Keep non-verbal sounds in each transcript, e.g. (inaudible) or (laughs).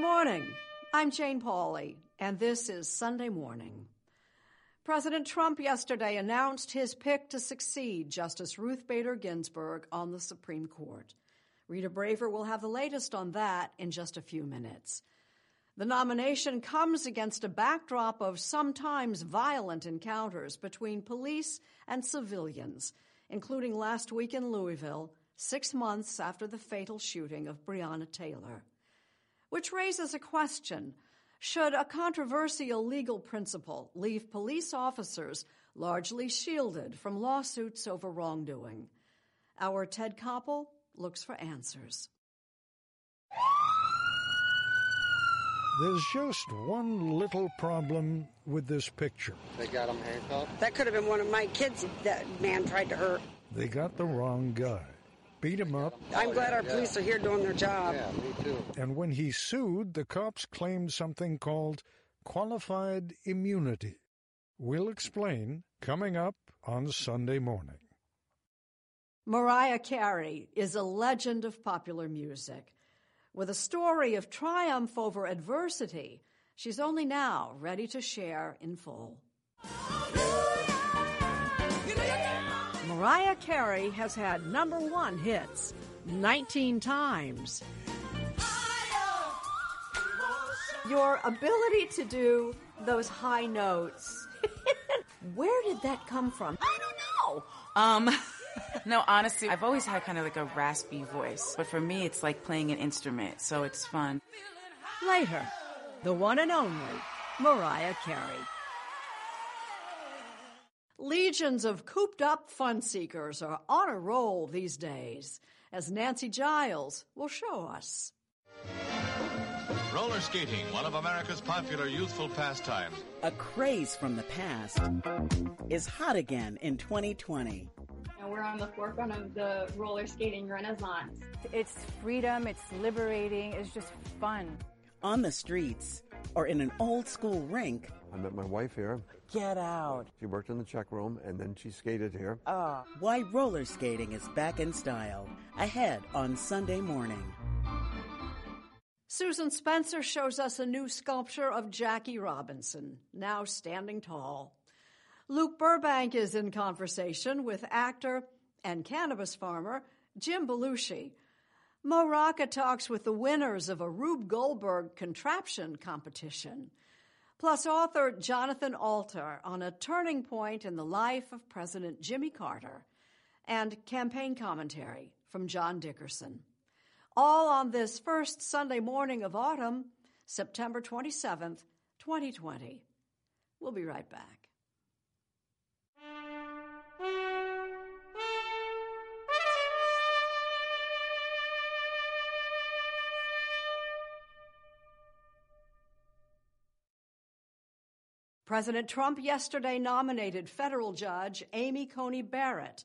Good morning. I'm Jane Pauley, and this is Sunday Morning. President Trump yesterday announced his pick to succeed Justice Ruth Bader Ginsburg on the Supreme Court. Rita Braver will have the latest on that in just a few minutes. The nomination comes against a backdrop of sometimes violent encounters between police and civilians, including last week in Louisville, six months after the fatal shooting of Breonna Taylor which raises a question. Should a controversial legal principle leave police officers largely shielded from lawsuits over wrongdoing? Our Ted Koppel looks for answers. There's just one little problem with this picture. They got him handcuffed? That could have been one of my kids that man tried to hurt. They got the wrong guy. Beat him up. I'm glad our police are here doing their job. Yeah, me too. And when he sued, the cops claimed something called qualified immunity. We'll explain coming up on Sunday morning. Mariah Carey is a legend of popular music. With a story of triumph over adversity, she's only now ready to share in full. Mariah Carey has had number one hits 19 times. Your ability to do those high notes, (laughs) where did that come from? I don't know. Um, (laughs) no, honestly, I've always had kind of like a raspy voice, but for me, it's like playing an instrument, so it's fun. Later, the one and only Mariah Carey. Legions of cooped up fun seekers are on a roll these days, as Nancy Giles will show us. Roller skating, one of America's popular youthful pastimes. A craze from the past is hot again in 2020. And we're on the forefront of the roller skating renaissance. It's freedom, it's liberating, it's just fun. On the streets or in an old school rink. I met my wife here. Get out. She worked in the check room and then she skated here. Uh, why roller skating is back in style. Ahead on Sunday morning. Susan Spencer shows us a new sculpture of Jackie Robinson, now standing tall. Luke Burbank is in conversation with actor and cannabis farmer Jim Belushi. Mo Rocca talks with the winners of a Rube Goldberg contraption competition. Plus, author Jonathan Alter on a turning point in the life of President Jimmy Carter, and campaign commentary from John Dickerson all on this first Sunday morning of autumn, September 27th, 2020. We'll be right back. President Trump yesterday nominated federal judge Amy Coney Barrett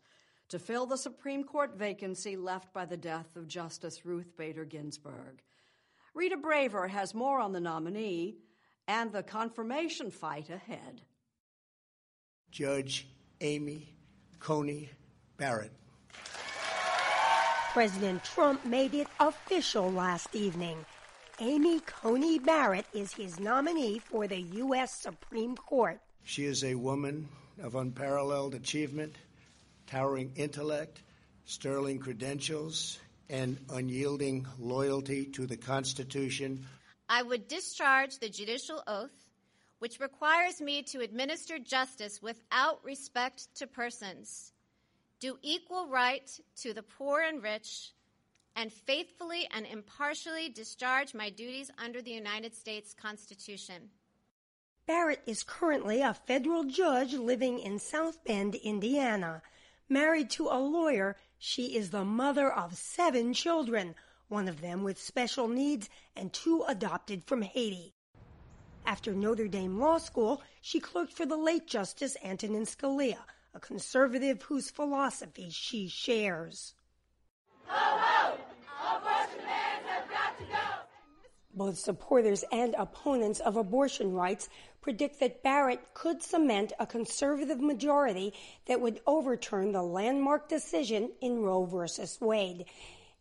to fill the Supreme Court vacancy left by the death of Justice Ruth Bader Ginsburg. Rita Braver has more on the nominee and the confirmation fight ahead. Judge Amy Coney Barrett. President Trump made it official last evening. Amy Coney Barrett is his nominee for the U.S. Supreme Court. She is a woman of unparalleled achievement towering intellect, sterling credentials, and unyielding loyalty to the Constitution. I would discharge the judicial oath, which requires me to administer justice without respect to persons, do equal right to the poor and rich, and faithfully and impartially discharge my duties under the United States Constitution. Barrett is currently a federal judge living in South Bend, Indiana. Married to a lawyer, she is the mother of seven children, one of them with special needs and two adopted from Haiti. After Notre Dame Law School, she clerked for the late Justice Antonin Scalia, a conservative whose philosophy she shares. Ho, ho! Abortion bans have got to go! Both supporters and opponents of abortion rights predict that Barrett could cement a conservative majority that would overturn the landmark decision in Roe v. Wade.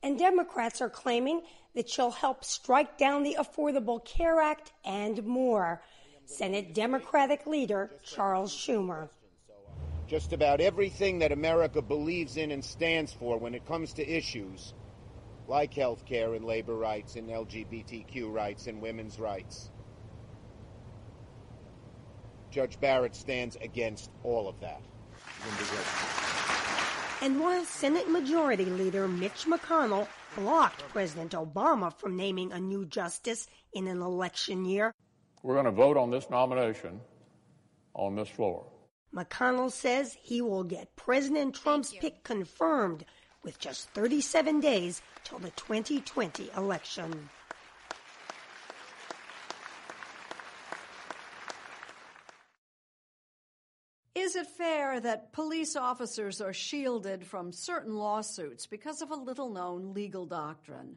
And Democrats are claiming that she'll help strike down the Affordable Care Act and more. Senate Democratic leader Charles Schumer. Just about everything that America believes in and stands for when it comes to issues like health care and labor rights and LGBTQ rights and women's rights. Judge Barrett stands against all of that. And while Senate Majority Leader Mitch McConnell blocked President Obama from naming a new justice in an election year, we're going to vote on this nomination on this floor. McConnell says he will get President Trump's pick confirmed with just 37 days till the 2020 election. Is it fair that police officers are shielded from certain lawsuits because of a little known legal doctrine?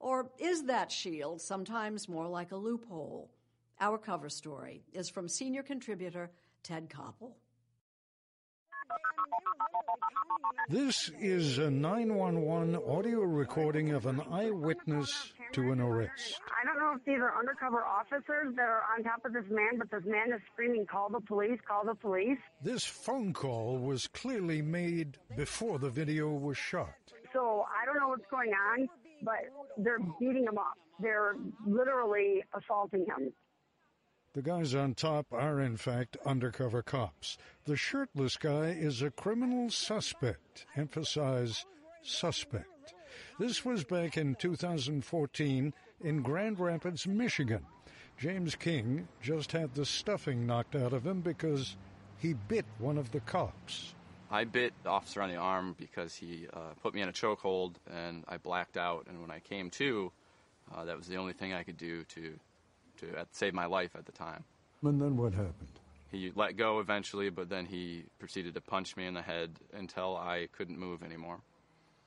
Or is that shield sometimes more like a loophole? Our cover story is from senior contributor Ted Koppel. This is a 911 audio recording of an eyewitness to an arrest. I don't know if these are undercover officers that are on top of this man, but this man is screaming, call the police, call the police. This phone call was clearly made before the video was shot. So I don't know what's going on, but they're beating him up. They're literally assaulting him. The guys on top are, in fact, undercover cops. The shirtless guy is a criminal suspect. Emphasize suspect. This was back in 2014 in Grand Rapids, Michigan. James King just had the stuffing knocked out of him because he bit one of the cops. I bit the officer on the arm because he uh, put me in a chokehold and I blacked out. And when I came to, Uh, that was the only thing I could do to to uh, save my life at the time. And then what happened? He let go eventually, but then he proceeded to punch me in the head until I couldn't move anymore.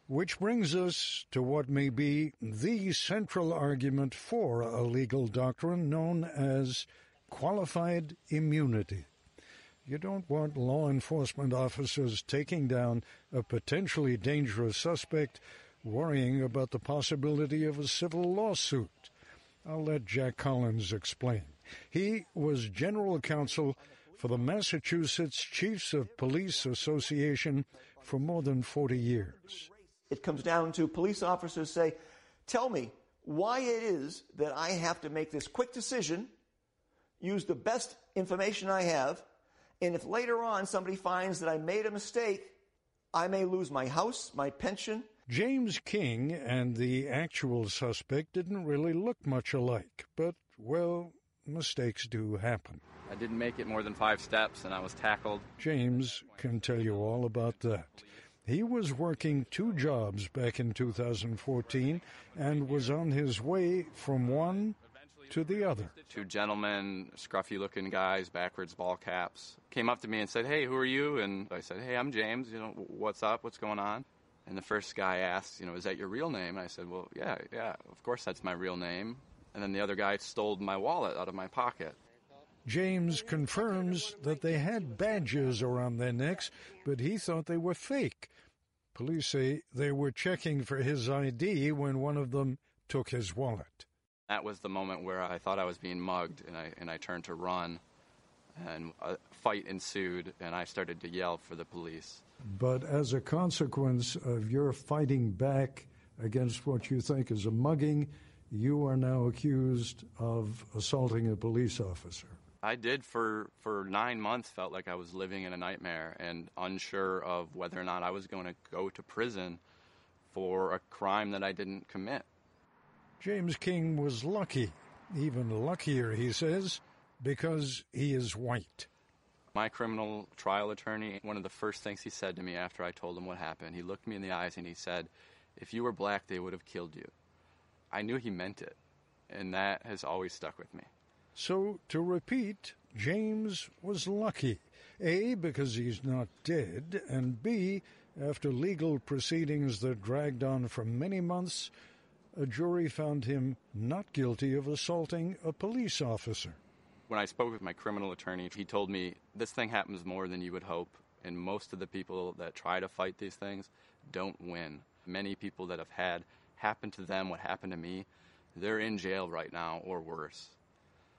Which brings us to what may be the central argument for a legal doctrine known as qualified immunity. You don't want law enforcement officers taking down a potentially dangerous suspect worrying about the possibility of a civil lawsuit. I'll let Jack Collins explain. He was general counsel for the Massachusetts Chiefs of Police Association for more than 40 years. It comes down to police officers say, Tell me why it is that I have to make this quick decision, use the best information I have, and if later on somebody finds that I made a mistake, I may lose my house, my pension. James King and the actual suspect didn't really look much alike, but, well, mistakes do happen. I didn't make it more than five steps and I was tackled. James can tell you all about that. He was working two jobs back in 2014 and was on his way from one to the other. Two gentlemen, scruffy looking guys, backwards ball caps, came up to me and said, Hey, who are you? And I said, Hey, I'm James. You know, what's up? What's going on? And the first guy asked, You know, is that your real name? And I said, Well, yeah, yeah, of course that's my real name. And then the other guy stole my wallet out of my pocket. James confirms that they had badges around their necks, but he thought they were fake. Police say they were checking for his ID when one of them took his wallet. That was the moment where I thought I was being mugged, and I, and I turned to run, and a fight ensued, and I started to yell for the police. But as a consequence of your fighting back against what you think is a mugging, you are now accused of assaulting a police officer. I did for, for nine months felt like I was living in a nightmare and unsure of whether or not I was going to go to prison for a crime that I didn't commit. James King was lucky, even luckier, he says, because he is white. My criminal trial attorney, one of the first things he said to me after I told him what happened, he looked me in the eyes and he said, If you were black, they would have killed you. I knew he meant it, and that has always stuck with me. So, to repeat, James was lucky. A, because he's not dead, and B, after legal proceedings that dragged on for many months, a jury found him not guilty of assaulting a police officer. When I spoke with my criminal attorney, he told me this thing happens more than you would hope, and most of the people that try to fight these things don't win. Many people that have had happen to them what happened to me, they're in jail right now or worse.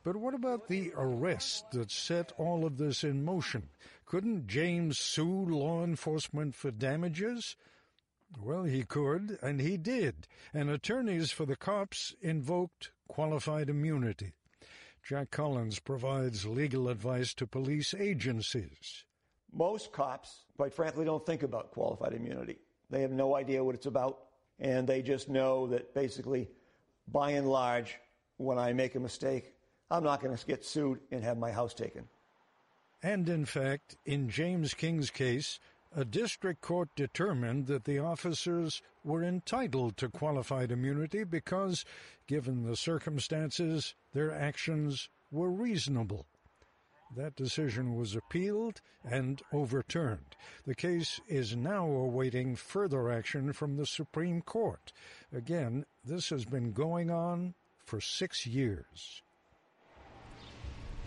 But what about the arrest that set all of this in motion? Couldn't James sue law enforcement for damages? Well, he could, and he did, and attorneys for the cops invoked qualified immunity. Jack Collins provides legal advice to police agencies. Most cops, quite frankly, don't think about qualified immunity. They have no idea what it's about, and they just know that basically, by and large, when I make a mistake, I'm not going to get sued and have my house taken. And in fact, in James King's case, a district court determined that the officers were entitled to qualified immunity because, given the circumstances, their actions were reasonable. That decision was appealed and overturned. The case is now awaiting further action from the Supreme Court. Again, this has been going on for six years.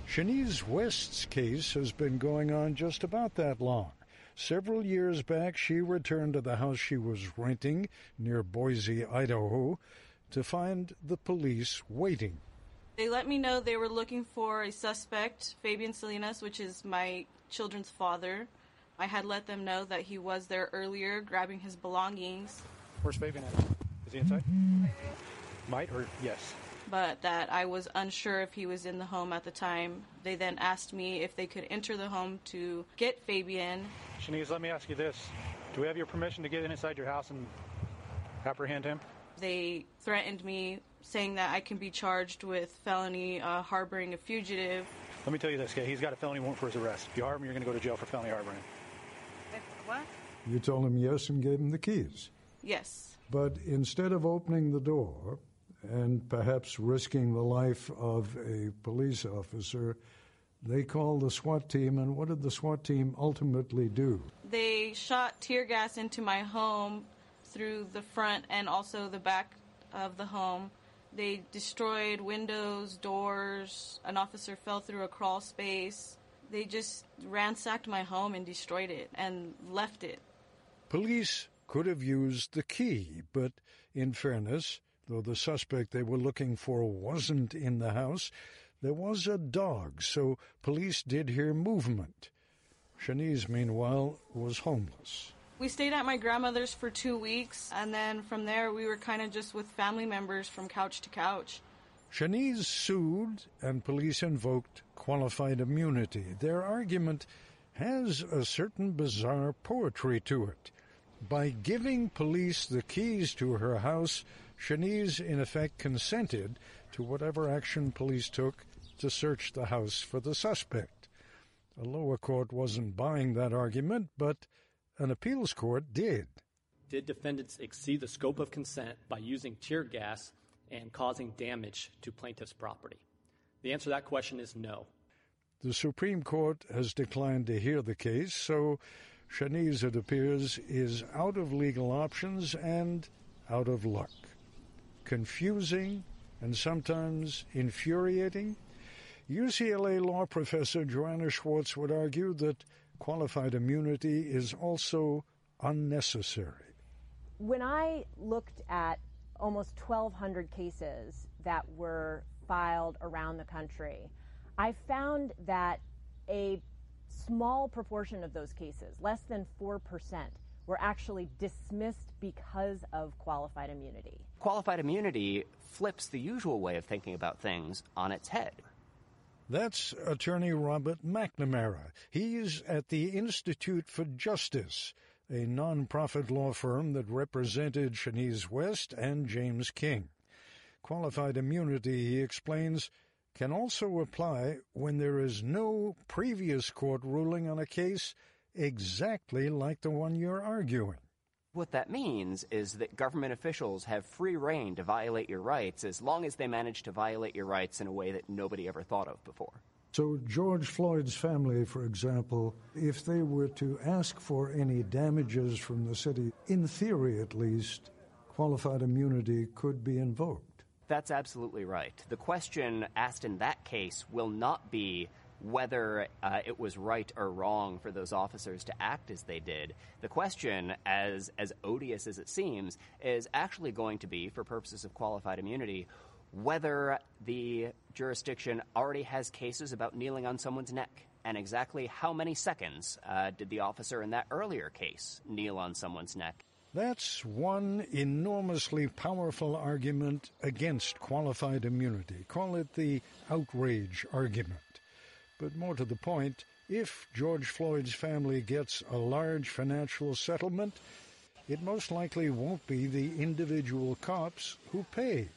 Shaniz West's case has been going on just about that long. Several years back, she returned to the house she was renting near Boise, Idaho, to find the police waiting. They let me know they were looking for a suspect, Fabian Salinas, which is my children's father. I had let them know that he was there earlier grabbing his belongings. Where's Fabian at? Is he inside? Might or yes? But that I was unsure if he was in the home at the time. They then asked me if they could enter the home to get Fabian. Shaniz, let me ask you this. Do we have your permission to get inside your house and apprehend him? They threatened me, saying that I can be charged with felony uh, harboring a fugitive. Let me tell you this, okay? He's got a felony warrant for his arrest. If you harbor him, you're going to go to jail for felony harboring. What? You told him yes and gave him the keys. Yes. But instead of opening the door and perhaps risking the life of a police officer, they called the SWAT team. And what did the SWAT team ultimately do? They shot tear gas into my home through the front and also the back of the home. They destroyed windows, doors. An officer fell through a crawl space. They just ransacked my home and destroyed it and left it. Police could have used the key, but in fairness, though the suspect they were looking for wasn't in the house, there was a dog, so police did hear movement. Shaniz, meanwhile, was homeless. We stayed at my grandmother's for two weeks, and then from there we were kind of just with family members from couch to couch. Shaniz sued, and police invoked qualified immunity. Their argument has a certain bizarre poetry to it. By giving police the keys to her house, Shaniz, in effect, consented to whatever action police took to search the house for the suspect. A lower court wasn't buying that argument, but an appeals court did. Did defendants exceed the scope of consent by using tear gas and causing damage to plaintiff's property? The answer to that question is no. The Supreme Court has declined to hear the case, so Shaniz, it appears, is out of legal options and out of luck. Confusing and sometimes infuriating. UCLA law professor Joanna Schwartz would argue that qualified immunity is also unnecessary. When I looked at almost 1,200 cases that were filed around the country, I found that a small proportion of those cases, less than 4%, were actually dismissed because of qualified immunity. Qualified immunity flips the usual way of thinking about things on its head. That's attorney Robert McNamara. He's at the Institute for Justice, a nonprofit law firm that represented Shaniz West and James King. Qualified immunity, he explains, can also apply when there is no previous court ruling on a case exactly like the one you're arguing. What that means is that government officials have free reign to violate your rights as long as they manage to violate your rights in a way that nobody ever thought of before. So, George Floyd's family, for example, if they were to ask for any damages from the city, in theory at least, qualified immunity could be invoked. That's absolutely right. The question asked in that case will not be whether uh, it was right or wrong for those officers to act as they did. The question, as as odious as it seems, is actually going to be, for purposes of qualified immunity, whether the jurisdiction already has cases about kneeling on someone's neck. And exactly how many seconds uh, did the officer in that earlier case kneel on someone's neck? That's one enormously powerful argument against qualified immunity. Call it the outrage argument. But more to the point, if George Floyd's family gets a large financial settlement, it most likely won't be the individual cops who pay.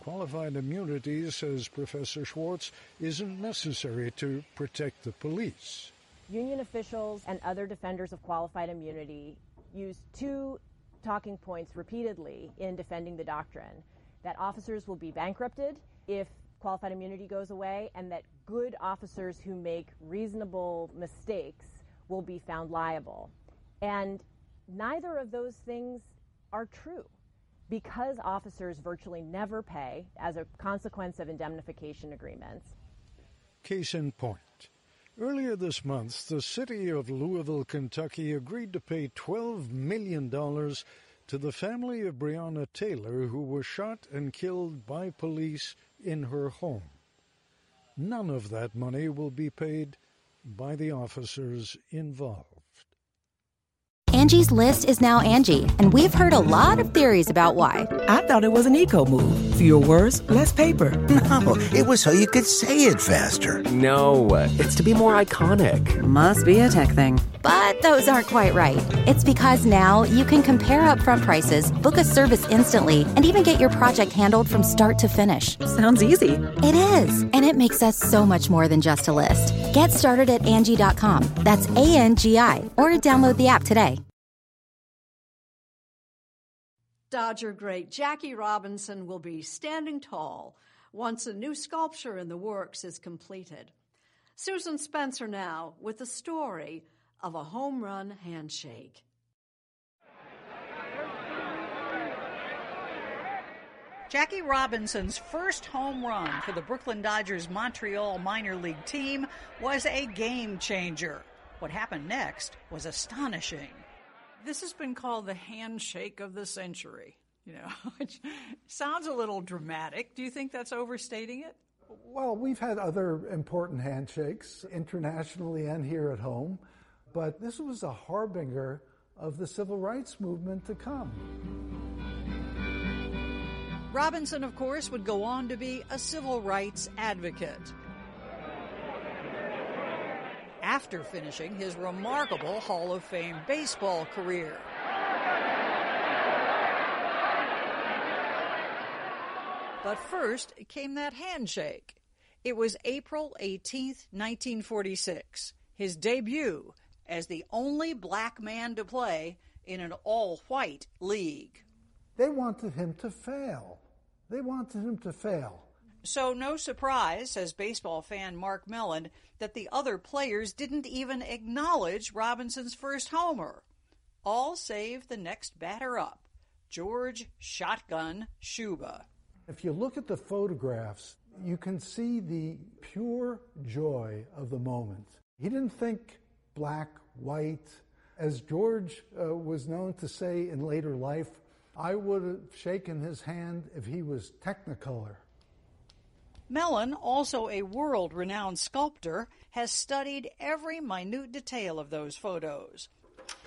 Qualified immunity, says Professor Schwartz, isn't necessary to protect the police. Union officials and other defenders of qualified immunity use two talking points repeatedly in defending the doctrine that officers will be bankrupted if qualified immunity goes away, and that good officers who make reasonable mistakes will be found liable. And neither of those things are true because officers virtually never pay as a consequence of indemnification agreements. Case in point. Earlier this month, the city of Louisville, Kentucky agreed to pay $12 million to the family of Breonna Taylor, who was shot and killed by police in her home. None of that money will be paid by the officers involved. Angie's list is now Angi, and we've heard a lot of theories about why. I thought it was an eco move. Fewer words, less paper. (laughs) No, it was so you could say it faster. No, it's to be more iconic. Must be a tech thing. But those aren't quite right. It's because now you can compare upfront prices, book a service instantly, and even get your project handled from start to finish. Sounds easy. It is, and it makes us so much more than just a list. Get started at Angi.com. That's A N G I, or download the app today. Dodger great Jackie Robinson will be standing tall once a new sculpture in the works is completed. Susan Spencer now with the story of a home run handshake. Jackie Robinson's first home run for the Brooklyn Dodgers Montreal minor league team was a game changer. What happened next was astonishing. This has been called the handshake of the century. You know, (laughs) which sounds a little dramatic. Do you think that's overstating it? Well, we've had other important handshakes internationally and here at home, but this was a harbinger of the civil rights movement to come. Robinson, of course, would go on to be a civil rights advocate. After finishing his remarkable Hall of Fame baseball career. But first came that handshake. It was April 18th, 1946, his debut as the only black man to play in an all white league. They wanted him to fail. They wanted him to fail. So, no surprise, says baseball fan Marc Mellon, that the other players didn't even acknowledge Robinson's first homer. All save the next batter up, George Shotgun Shuba. If you look at the photographs, you can see the pure joy of the moment. He didn't think black, white. As George uh, was known to say in later life, I would have shaken his hand if he was Technicolor. Mellon, also a world renowned sculptor, has studied every minute detail of those photos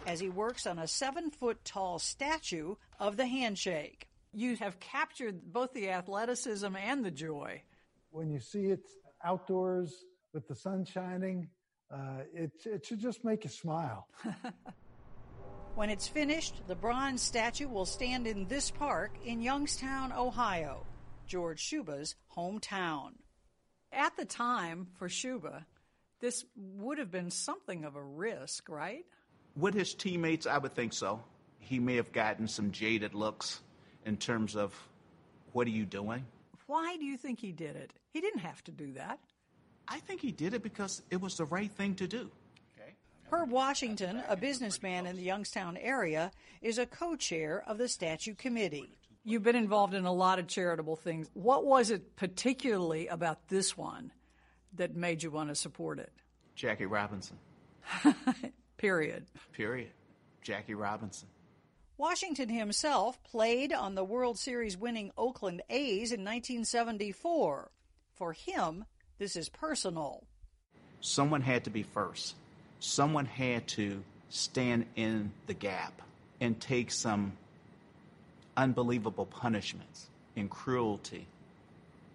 as he works on a seven foot tall statue of the handshake. You have captured both the athleticism and the joy. When you see it outdoors with the sun shining, uh, it, it should just make you smile. (laughs) When it's finished, the bronze statue will stand in this park in Youngstown, Ohio, George Shuba's hometown. At the time for Shuba, this would have been something of a risk, right? With his teammates, I would think so. He may have gotten some jaded looks in terms of, what are you doing? Why do you think he did it? He didn't have to do that. I think he did it because it was the right thing to do. Herb Washington, a businessman in the Youngstown area, is a co chair of the statue committee. You've been involved in a lot of charitable things. What was it particularly about this one that made you want to support it? Jackie Robinson. (laughs) Period. Period. Jackie Robinson. Washington himself played on the World Series winning Oakland A's in 1974. For him, this is personal. Someone had to be first someone had to stand in the gap and take some unbelievable punishments and cruelty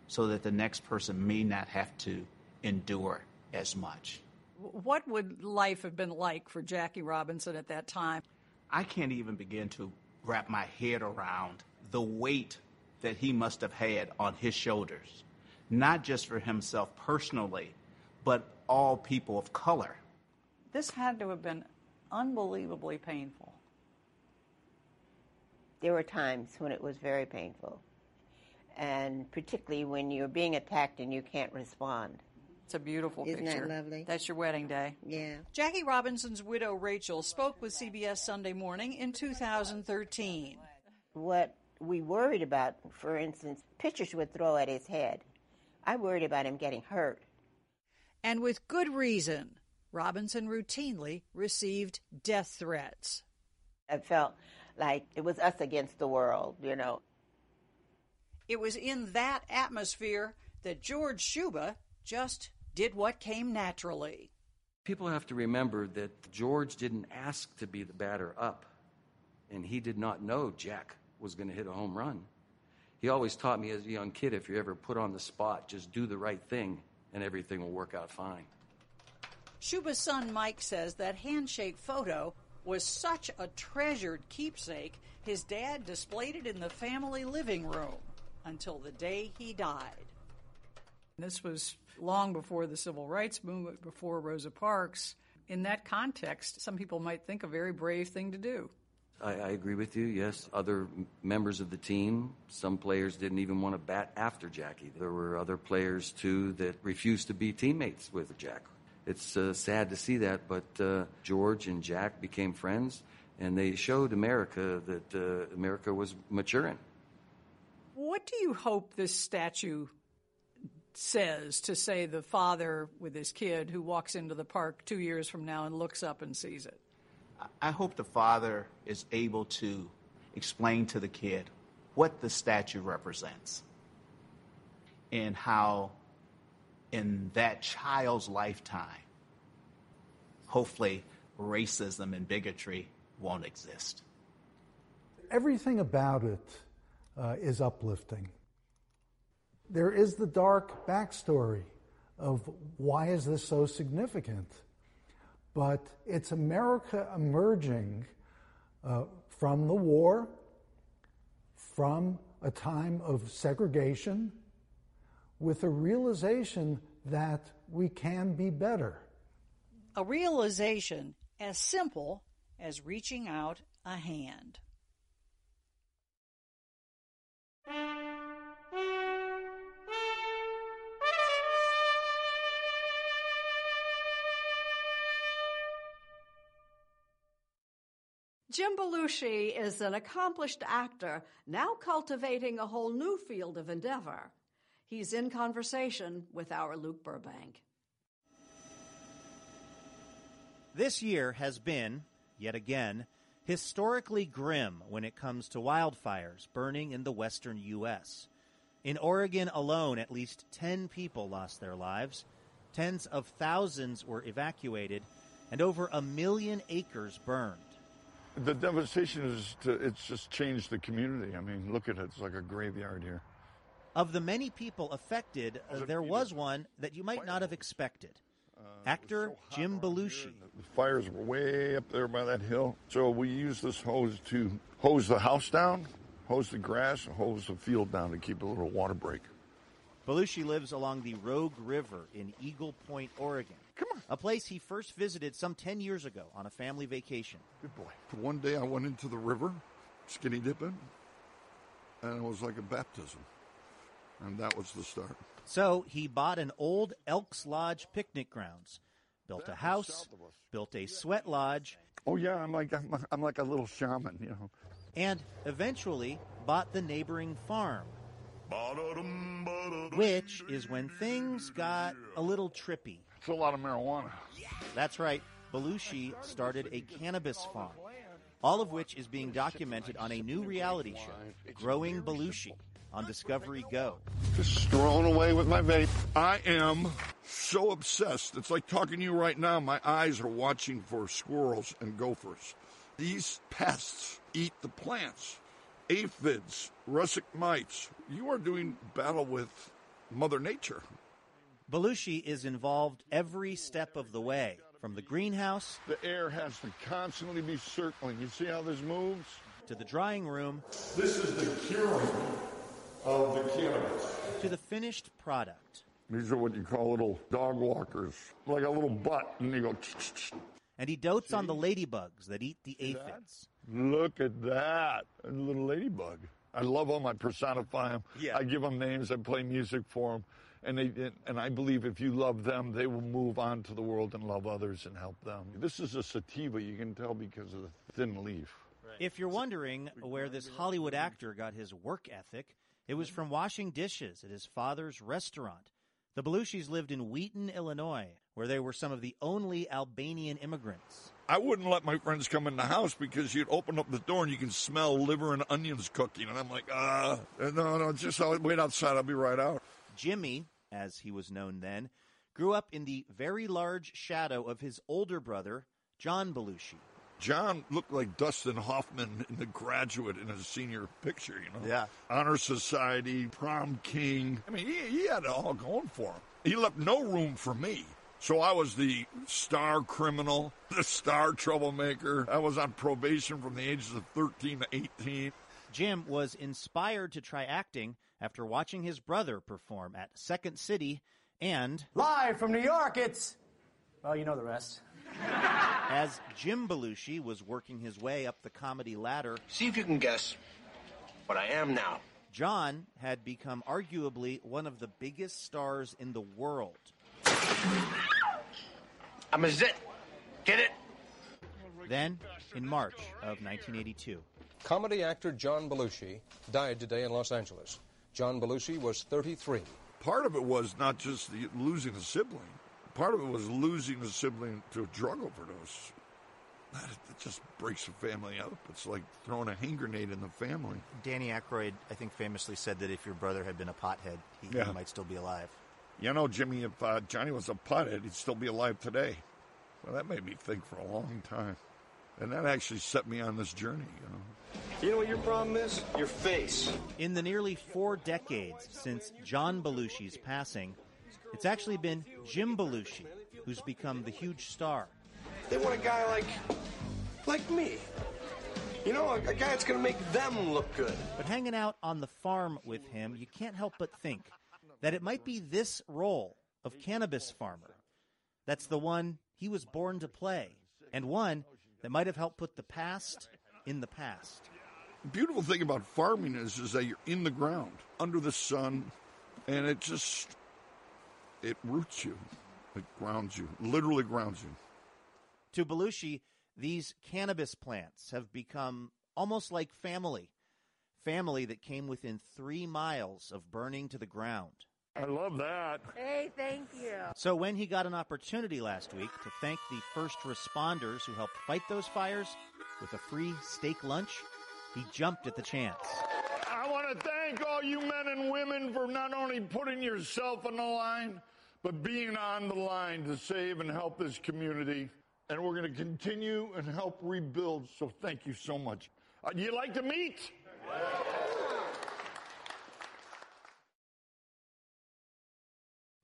so that the next person may not have to endure as much. What would life have been like for Jackie Robinson at that time? I can't even begin to wrap my head around the weight that he must have had on his shoulders, not just for himself personally, but all people of color. This had to have been unbelievably painful. There were times when it was very painful, and particularly when you're being attacked and you can't respond. It's a beautiful Isn't picture. that lovely? That's your wedding day. Yeah. Jackie Robinson's widow, Rachel, spoke with CBS Sunday Morning in 2013. What we worried about, for instance, pitchers would throw at his head. I worried about him getting hurt. And with good reason. Robinson routinely received death threats. I felt like it was us against the world, you know. It was in that atmosphere that George Shuba just did what came naturally. People have to remember that George didn't ask to be the batter up, and he did not know Jack was going to hit a home run. He always taught me as a young kid if you're ever put on the spot, just do the right thing, and everything will work out fine. Shuba's son Mike says that handshake photo was such a treasured keepsake, his dad displayed it in the family living room until the day he died. This was long before the civil rights movement, before Rosa Parks. In that context, some people might think a very brave thing to do. I, I agree with you. Yes, other members of the team, some players didn't even want to bat after Jackie. There were other players too that refused to be teammates with Jack. It's uh, sad to see that, but uh, George and Jack became friends, and they showed America that uh, America was maturing. What do you hope this statue says to say the father with his kid who walks into the park two years from now and looks up and sees it? I hope the father is able to explain to the kid what the statue represents and how, in that child's lifetime, hopefully racism and bigotry won't exist. Everything about it uh, is uplifting. There is the dark backstory of why is this so significant? But it's America emerging uh, from the war, from a time of segregation, with a realization that we can be better. A realization as simple as reaching out a hand. Jim Belushi is an accomplished actor now cultivating a whole new field of endeavor. He's in conversation with our Luke Burbank. This year has been, yet again, historically grim when it comes to wildfires burning in the western U.S. In Oregon alone, at least 10 people lost their lives, tens of thousands were evacuated, and over a million acres burned. The devastation is to, it's just changed the community. I mean, look at it; it's like a graveyard here. Of the many people affected, uh, there was one that you might not have expected. Actor Jim Belushi. The fires were way up there by that hill, so we used this hose to hose the house down, hose the grass, and hose the field down to keep a little water break. Belushi lives along the Rogue River in Eagle Point, Oregon. Come on. A place he first visited some 10 years ago on a family vacation. Good boy. One day I went into the river, skinny dipping, and it was like a baptism. And that was the start. So he bought an old Elks Lodge picnic grounds, built a house, built a sweat lodge. Oh yeah, I'm like I'm, I'm like a little shaman, you know. And eventually bought the neighboring farm. Which is when things got a little trippy. It's a lot of marijuana. That's right. Belushi started a cannabis farm, all of which is being documented on a new reality show, Growing Belushi, on Discovery Go. Just strolling away with my vape. I am so obsessed. It's like talking to you right now. My eyes are watching for squirrels and gophers. These pests eat the plants. Aphids, russet mites. You are doing battle with Mother Nature. Belushi is involved every step of the way, from the greenhouse The air has to constantly be circling. You see how this moves? to the drying room This is the curing of the cannabis. to the finished product. These are what you call little dog walkers, like a little butt, and you go. And he dotes on the ladybugs that eat the aphids. Look at that, a little ladybug. I love them. I personify them. Yeah. I give them names. I play music for them, and they and I believe if you love them, they will move on to the world and love others and help them. This is a sativa. You can tell because of the thin leaf. If you're wondering where this Hollywood actor got his work ethic, it was from washing dishes at his father's restaurant. The Belushis lived in Wheaton, Illinois, where they were some of the only Albanian immigrants. I wouldn't let my friends come in the house because you'd open up the door and you can smell liver and onions cooking, and I'm like, ah, no, no, just I'll wait outside. I'll be right out. Jimmy, as he was known then, grew up in the very large shadow of his older brother, John Belushi. John looked like Dustin Hoffman in The Graduate in his senior picture, you know? Yeah. Honor Society, prom king. I mean, he, he had it all going for him. He left no room for me. So I was the star criminal, the star troublemaker. I was on probation from the ages of 13 to 18. Jim was inspired to try acting after watching his brother perform at Second City and Live from New York, it's. Well, you know the rest. (laughs) As Jim Belushi was working his way up the comedy ladder, see if you can guess what I am now. John had become arguably one of the biggest stars in the world. I'm a zit. Get it? Then, in March of 1982, comedy actor John Belushi died today in Los Angeles. John Belushi was 33. Part of it was not just the, losing a sibling. Part of it was losing a sibling to a drug overdose. That it just breaks a family up. It's like throwing a hand grenade in the family. Danny Aykroyd, I think, famously said that if your brother had been a pothead, he, Yeah. he might still be alive. You know, Jimmy, if uh, Johnny was a pothead, he'd still be alive today. Well, that made me think for a long time. And that actually set me on this journey, you know. You know what your problem is? Your face. In the nearly four decades since John Belushi's passing, it's actually been Jim Belushi who's become the huge star. They want a guy like, like me. You know, a, a guy that's going to make them look good. But hanging out on the farm with him, you can't help but think that it might be this role of cannabis farmer that's the one he was born to play, and one that might have helped put the past in the past. The beautiful thing about farming is, is that you're in the ground, under the sun, and it just, it roots you. It grounds you, literally grounds you. To Belushi, these cannabis plants have become almost like family. Family that came within three miles of burning to the ground. I love that. Hey, thank you. So when he got an opportunity last week to thank the first responders who helped fight those fires with a free steak lunch, he jumped at the chance. I want to thank all you men and women for not only putting yourself on the line, but being on the line to save and help this community. And we're going to continue and help rebuild. So thank you so much. Uh, you like to meet?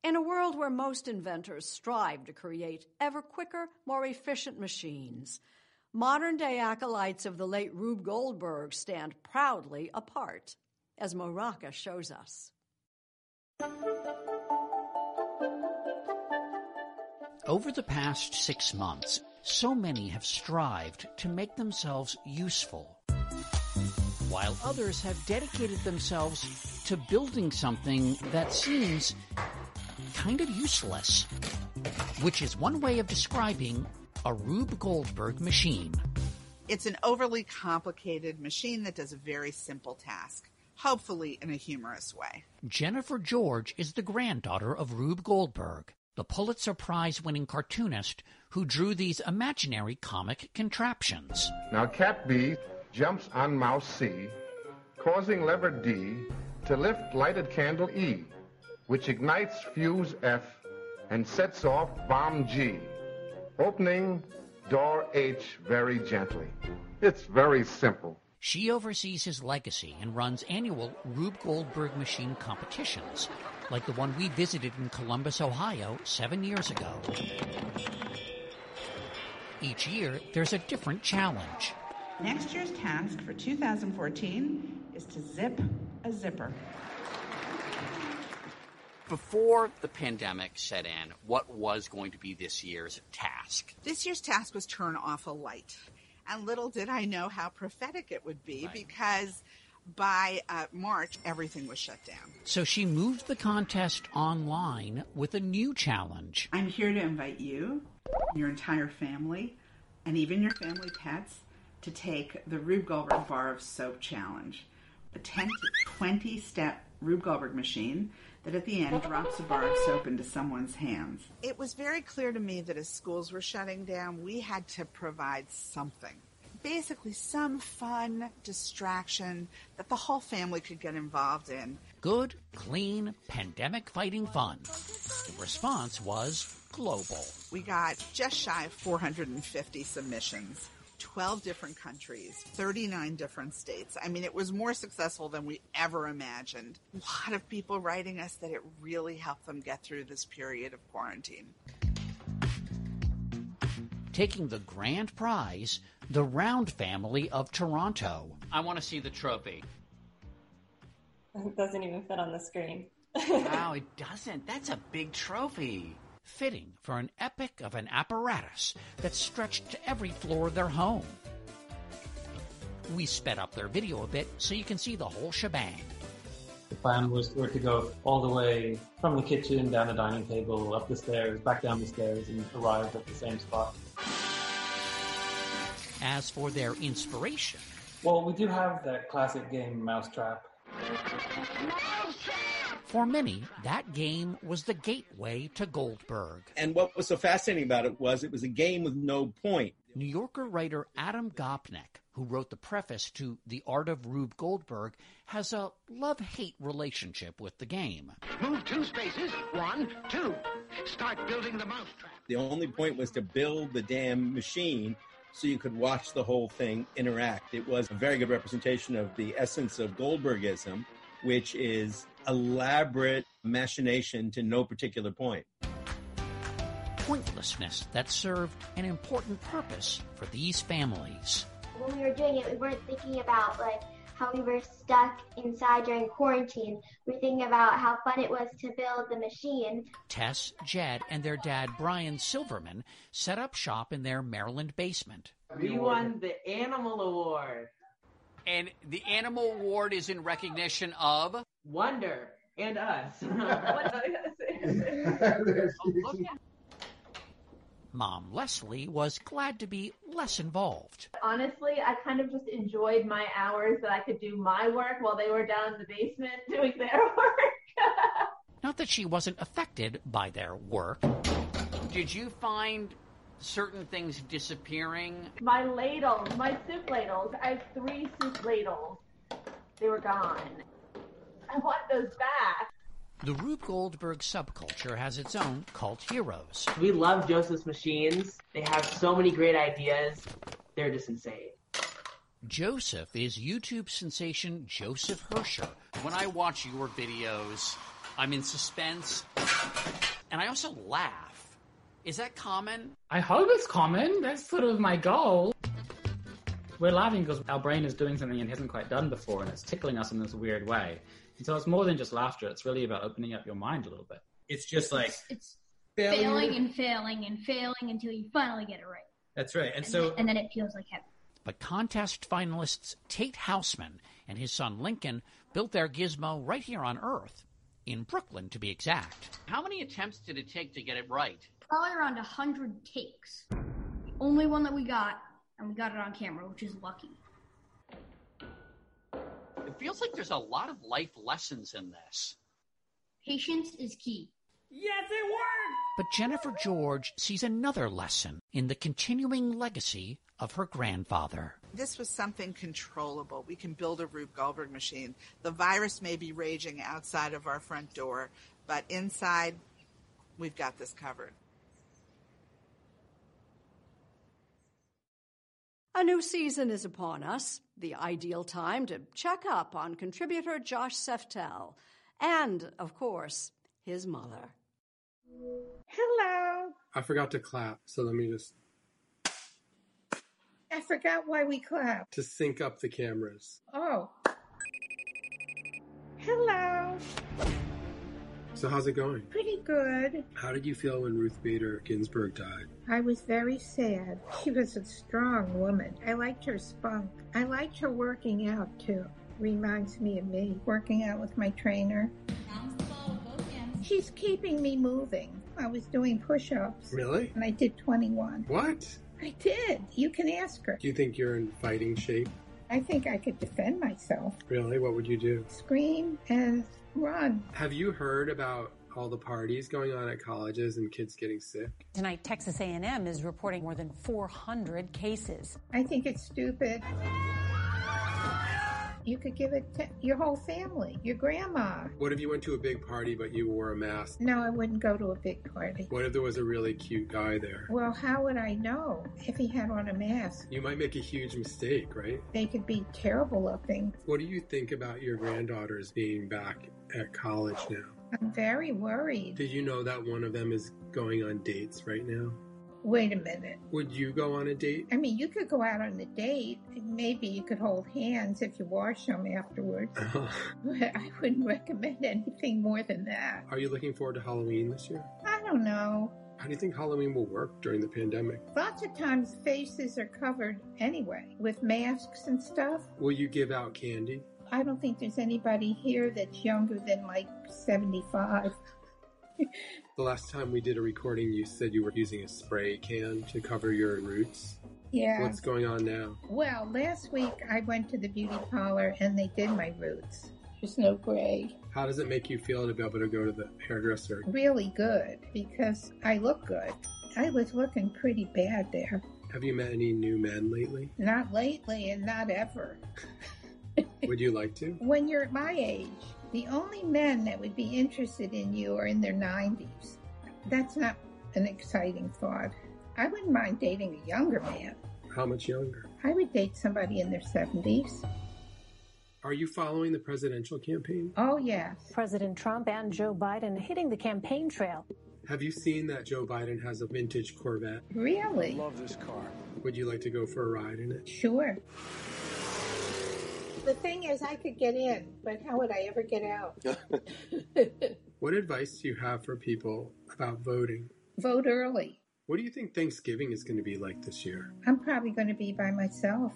In a world where most inventors strive to create ever quicker, more efficient machines, modern day acolytes of the late Rube Goldberg stand proudly apart, as Mo Rocca shows us. Over the past six months, so many have strived to make themselves useful, while others have dedicated themselves to building something that seems kind of useless, which is one way of describing a Rube Goldberg machine. It's an overly complicated machine that does a very simple task, hopefully in a humorous way. Jennifer George is the granddaughter of Rube Goldberg, the Pulitzer Prize winning cartoonist who drew these imaginary comic contraptions. Now Cat B jumps on mouse C, causing lever D to lift lighted candle E, which ignites fuse F and sets off bomb G, opening door H very gently. It's very simple. She oversees his legacy and runs annual Rube Goldberg machine competitions, like the one we visited in Columbus, Ohio, seven years ago. Each year, there's a different challenge. Next year's task for 2014 is to zip a zipper. Before the pandemic set in, what was going to be this year's task? This year's task was turn off a light. And little did I know how prophetic it would be because by uh, March, everything was shut down. So she moved the contest online with a new challenge. I'm here to invite you, your entire family, and even your family pets to take the Rube Goldberg Bar of Soap Challenge. A 10 to 20 step Rube Goldberg machine that at the end drops a bar of soap into someone's hands. It was very clear to me that as schools were shutting down, we had to provide something. Basically, some fun distraction that the whole family could get involved in. Good, clean, pandemic fighting fun. The response was global. We got just shy of 450 submissions. 12 different countries, 39 different states. I mean, it was more successful than we ever imagined. A lot of people writing us that it really helped them get through this period of quarantine. Taking the grand prize, the Round family of Toronto. I want to see the trophy. It doesn't even fit on the screen. wow, (laughs) it doesn't. That's a big trophy. Fitting for an epic of an apparatus that stretched to every floor of their home. We sped up their video a bit so you can see the whole shebang. The plan was for it to go all the way from the kitchen down the dining table, up the stairs, back down the stairs, and arrive at the same spot. As for their inspiration, Well, we do have that classic game Mousetrap. For many, that game was the gateway to Goldberg. And what was so fascinating about it was it was a game with no point. New Yorker writer Adam Gopnik, who wrote the preface to The Art of Rube Goldberg, has a love hate relationship with the game. Move two spaces. One, two. Start building the mousetrap. The only point was to build the damn machine so you could watch the whole thing interact. It was a very good representation of the essence of Goldbergism, which is elaborate machination to no particular point. Pointlessness that served an important purpose for these families. when we were doing it, we weren't thinking about like how we were stuck inside during quarantine. We were thinking about how fun it was to build the machine. Tess, Jed, and their dad, Brian Silverman, set up shop in their Maryland basement. We won the Animal Award. And the Animal Award is in recognition of Wonder and us. (laughs) (laughs) Mom Leslie was glad to be less involved. Honestly, I kind of just enjoyed my hours that I could do my work while they were down in the basement (laughs) doing their work. Not that she wasn't affected by their work. Did you find certain things disappearing? my ladles, my soup ladles. I have three soup ladles. They were gone. I want those back. The Rube Goldberg subculture has its own cult heroes. we love Joseph's machines. They have so many great ideas. They're just insane. Joseph is YouTube sensation Joseph Herscher. When I watch your videos, I'm in suspense and I also laugh. Is that common? I hope it's common. That's sort of my goal. We're laughing because our brain is doing something it hasn't quite done before, and it's tickling us in this weird way. And so it's more than just laughter. It's really about opening up your mind a little bit. It's just like It's Failure. failing and failing and failing until you finally get it right. that's right. And And, so then, and then it feels like heaven. But contest finalists Tate Houseman and his son Lincoln built their gizmo right here on Earth, in Brooklyn to be exact. How many attempts did it take to get it right? Probably around a hundred takes. The only one that we got, and we got it on camera, which is lucky. It feels like there's a lot of life lessons in this. Patience is key. Yes, it worked! But Jennifer George sees another lesson in the continuing legacy of her grandfather. This was something controllable. We can build a Rube Goldberg machine. The virus may be raging outside of our front door, but inside, we've got this covered. A new season is upon us, the ideal time to check up on contributor Josh Seftel and, of course, his mother. Hello. I forgot to clap, so let me just I forgot why we clap. to sync up the cameras. Oh. Hello. So how's it going? Pretty good. How did you feel when Ruth Bader Ginsburg died? I was very sad. She was a strong woman. I liked her spunk. I liked her working out too. Reminds me of me working out with my trainer. She's keeping me moving. I was doing push ups. Really? And I did 21. What? I did. You can ask her. Do you think you're in fighting shape? I think I could defend myself. Really? What would you do? Scream and run. Have you heard about all the parties going on at colleges and kids getting sick? Tonight, Texas A&M is reporting more than 400 cases. I think it's stupid. You could give it to your whole family, your grandma. What if you went to a big party but you wore a mask? No, I wouldn't go to a big party. What if there was a really cute guy there? Well, how would I know if he had on a mask? You might make a huge mistake, right? They could be terrible looking. What do you think about your granddaughters being back at college now? I'm very worried. Did you know that one of them is going on dates right now? Wait a minute. Would you go on a date? I mean, you could go out on a date. Maybe you could hold hands if you wash them afterwards. Uh-huh. (laughs) But I wouldn't recommend anything more than that. Are you looking forward to Halloween this year? I don't know. How do you think Halloween will work during the pandemic? Lots of times faces are covered anyway with masks and stuff. Will you give out candy? I don't think there's anybody here that's younger than like 75. (laughs) The last time we did a recording, you said you were using a spray can to cover your roots. Yeah. What's going on now? Well, last week I went to the beauty parlor and they did my roots. There's no gray. How does it make you feel to be able to go to the hairdresser? Really good because I look good. I was looking pretty bad there. Have you met any new men lately? Not lately and not ever. (laughs) Would you like to? When you're at my age, the only men that would be interested in you are in their 90s. That's not an exciting thought. I wouldn't mind dating a younger man. How much younger? I would date somebody in their 70s. Are you following the presidential campaign? Oh, yes. President Trump and Joe Biden hitting the campaign trail. Have you seen that Joe Biden has a vintage Corvette? Really? love this car. Would you like to go for a ride in it? Sure. The thing is, I could get in, but how would I ever get out? (laughs) (laughs) What advice do you have for people about voting? Vote early. What do you think Thanksgiving is going to be like this year? I'm probably going to be by myself.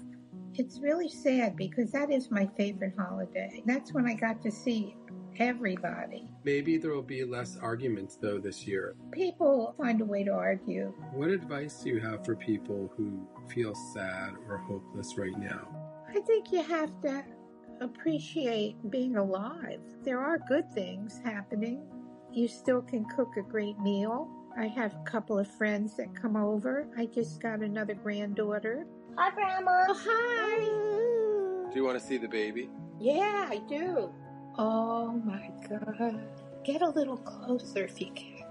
It's really sad because that is my favorite holiday. That's when I got to see everybody. Maybe there will be less arguments though this year. People find a way to argue. What advice do you have for people who feel sad or hopeless right now? I think you have to appreciate being alive. There are good things happening. You still can cook a great meal. I have a couple of friends that come over. I just got another granddaughter. Hi, Grandma. Oh, hi. Do you want to see the baby? Yeah, I do. Oh my god. Get a little closer if you can.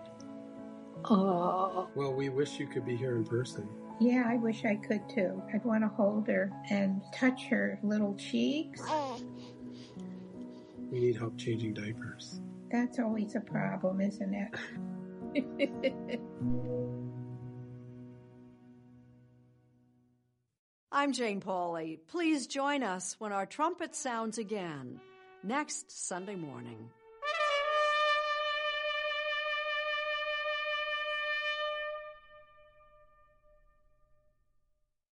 Oh. Well, we wish you could be here in person. Yeah, I wish I could too. I'd want to hold her and touch her little cheeks. We need help changing diapers. That's always a problem, isn't it? (laughs) I'm Jane Pauley. Please join us when our trumpet sounds again next Sunday morning.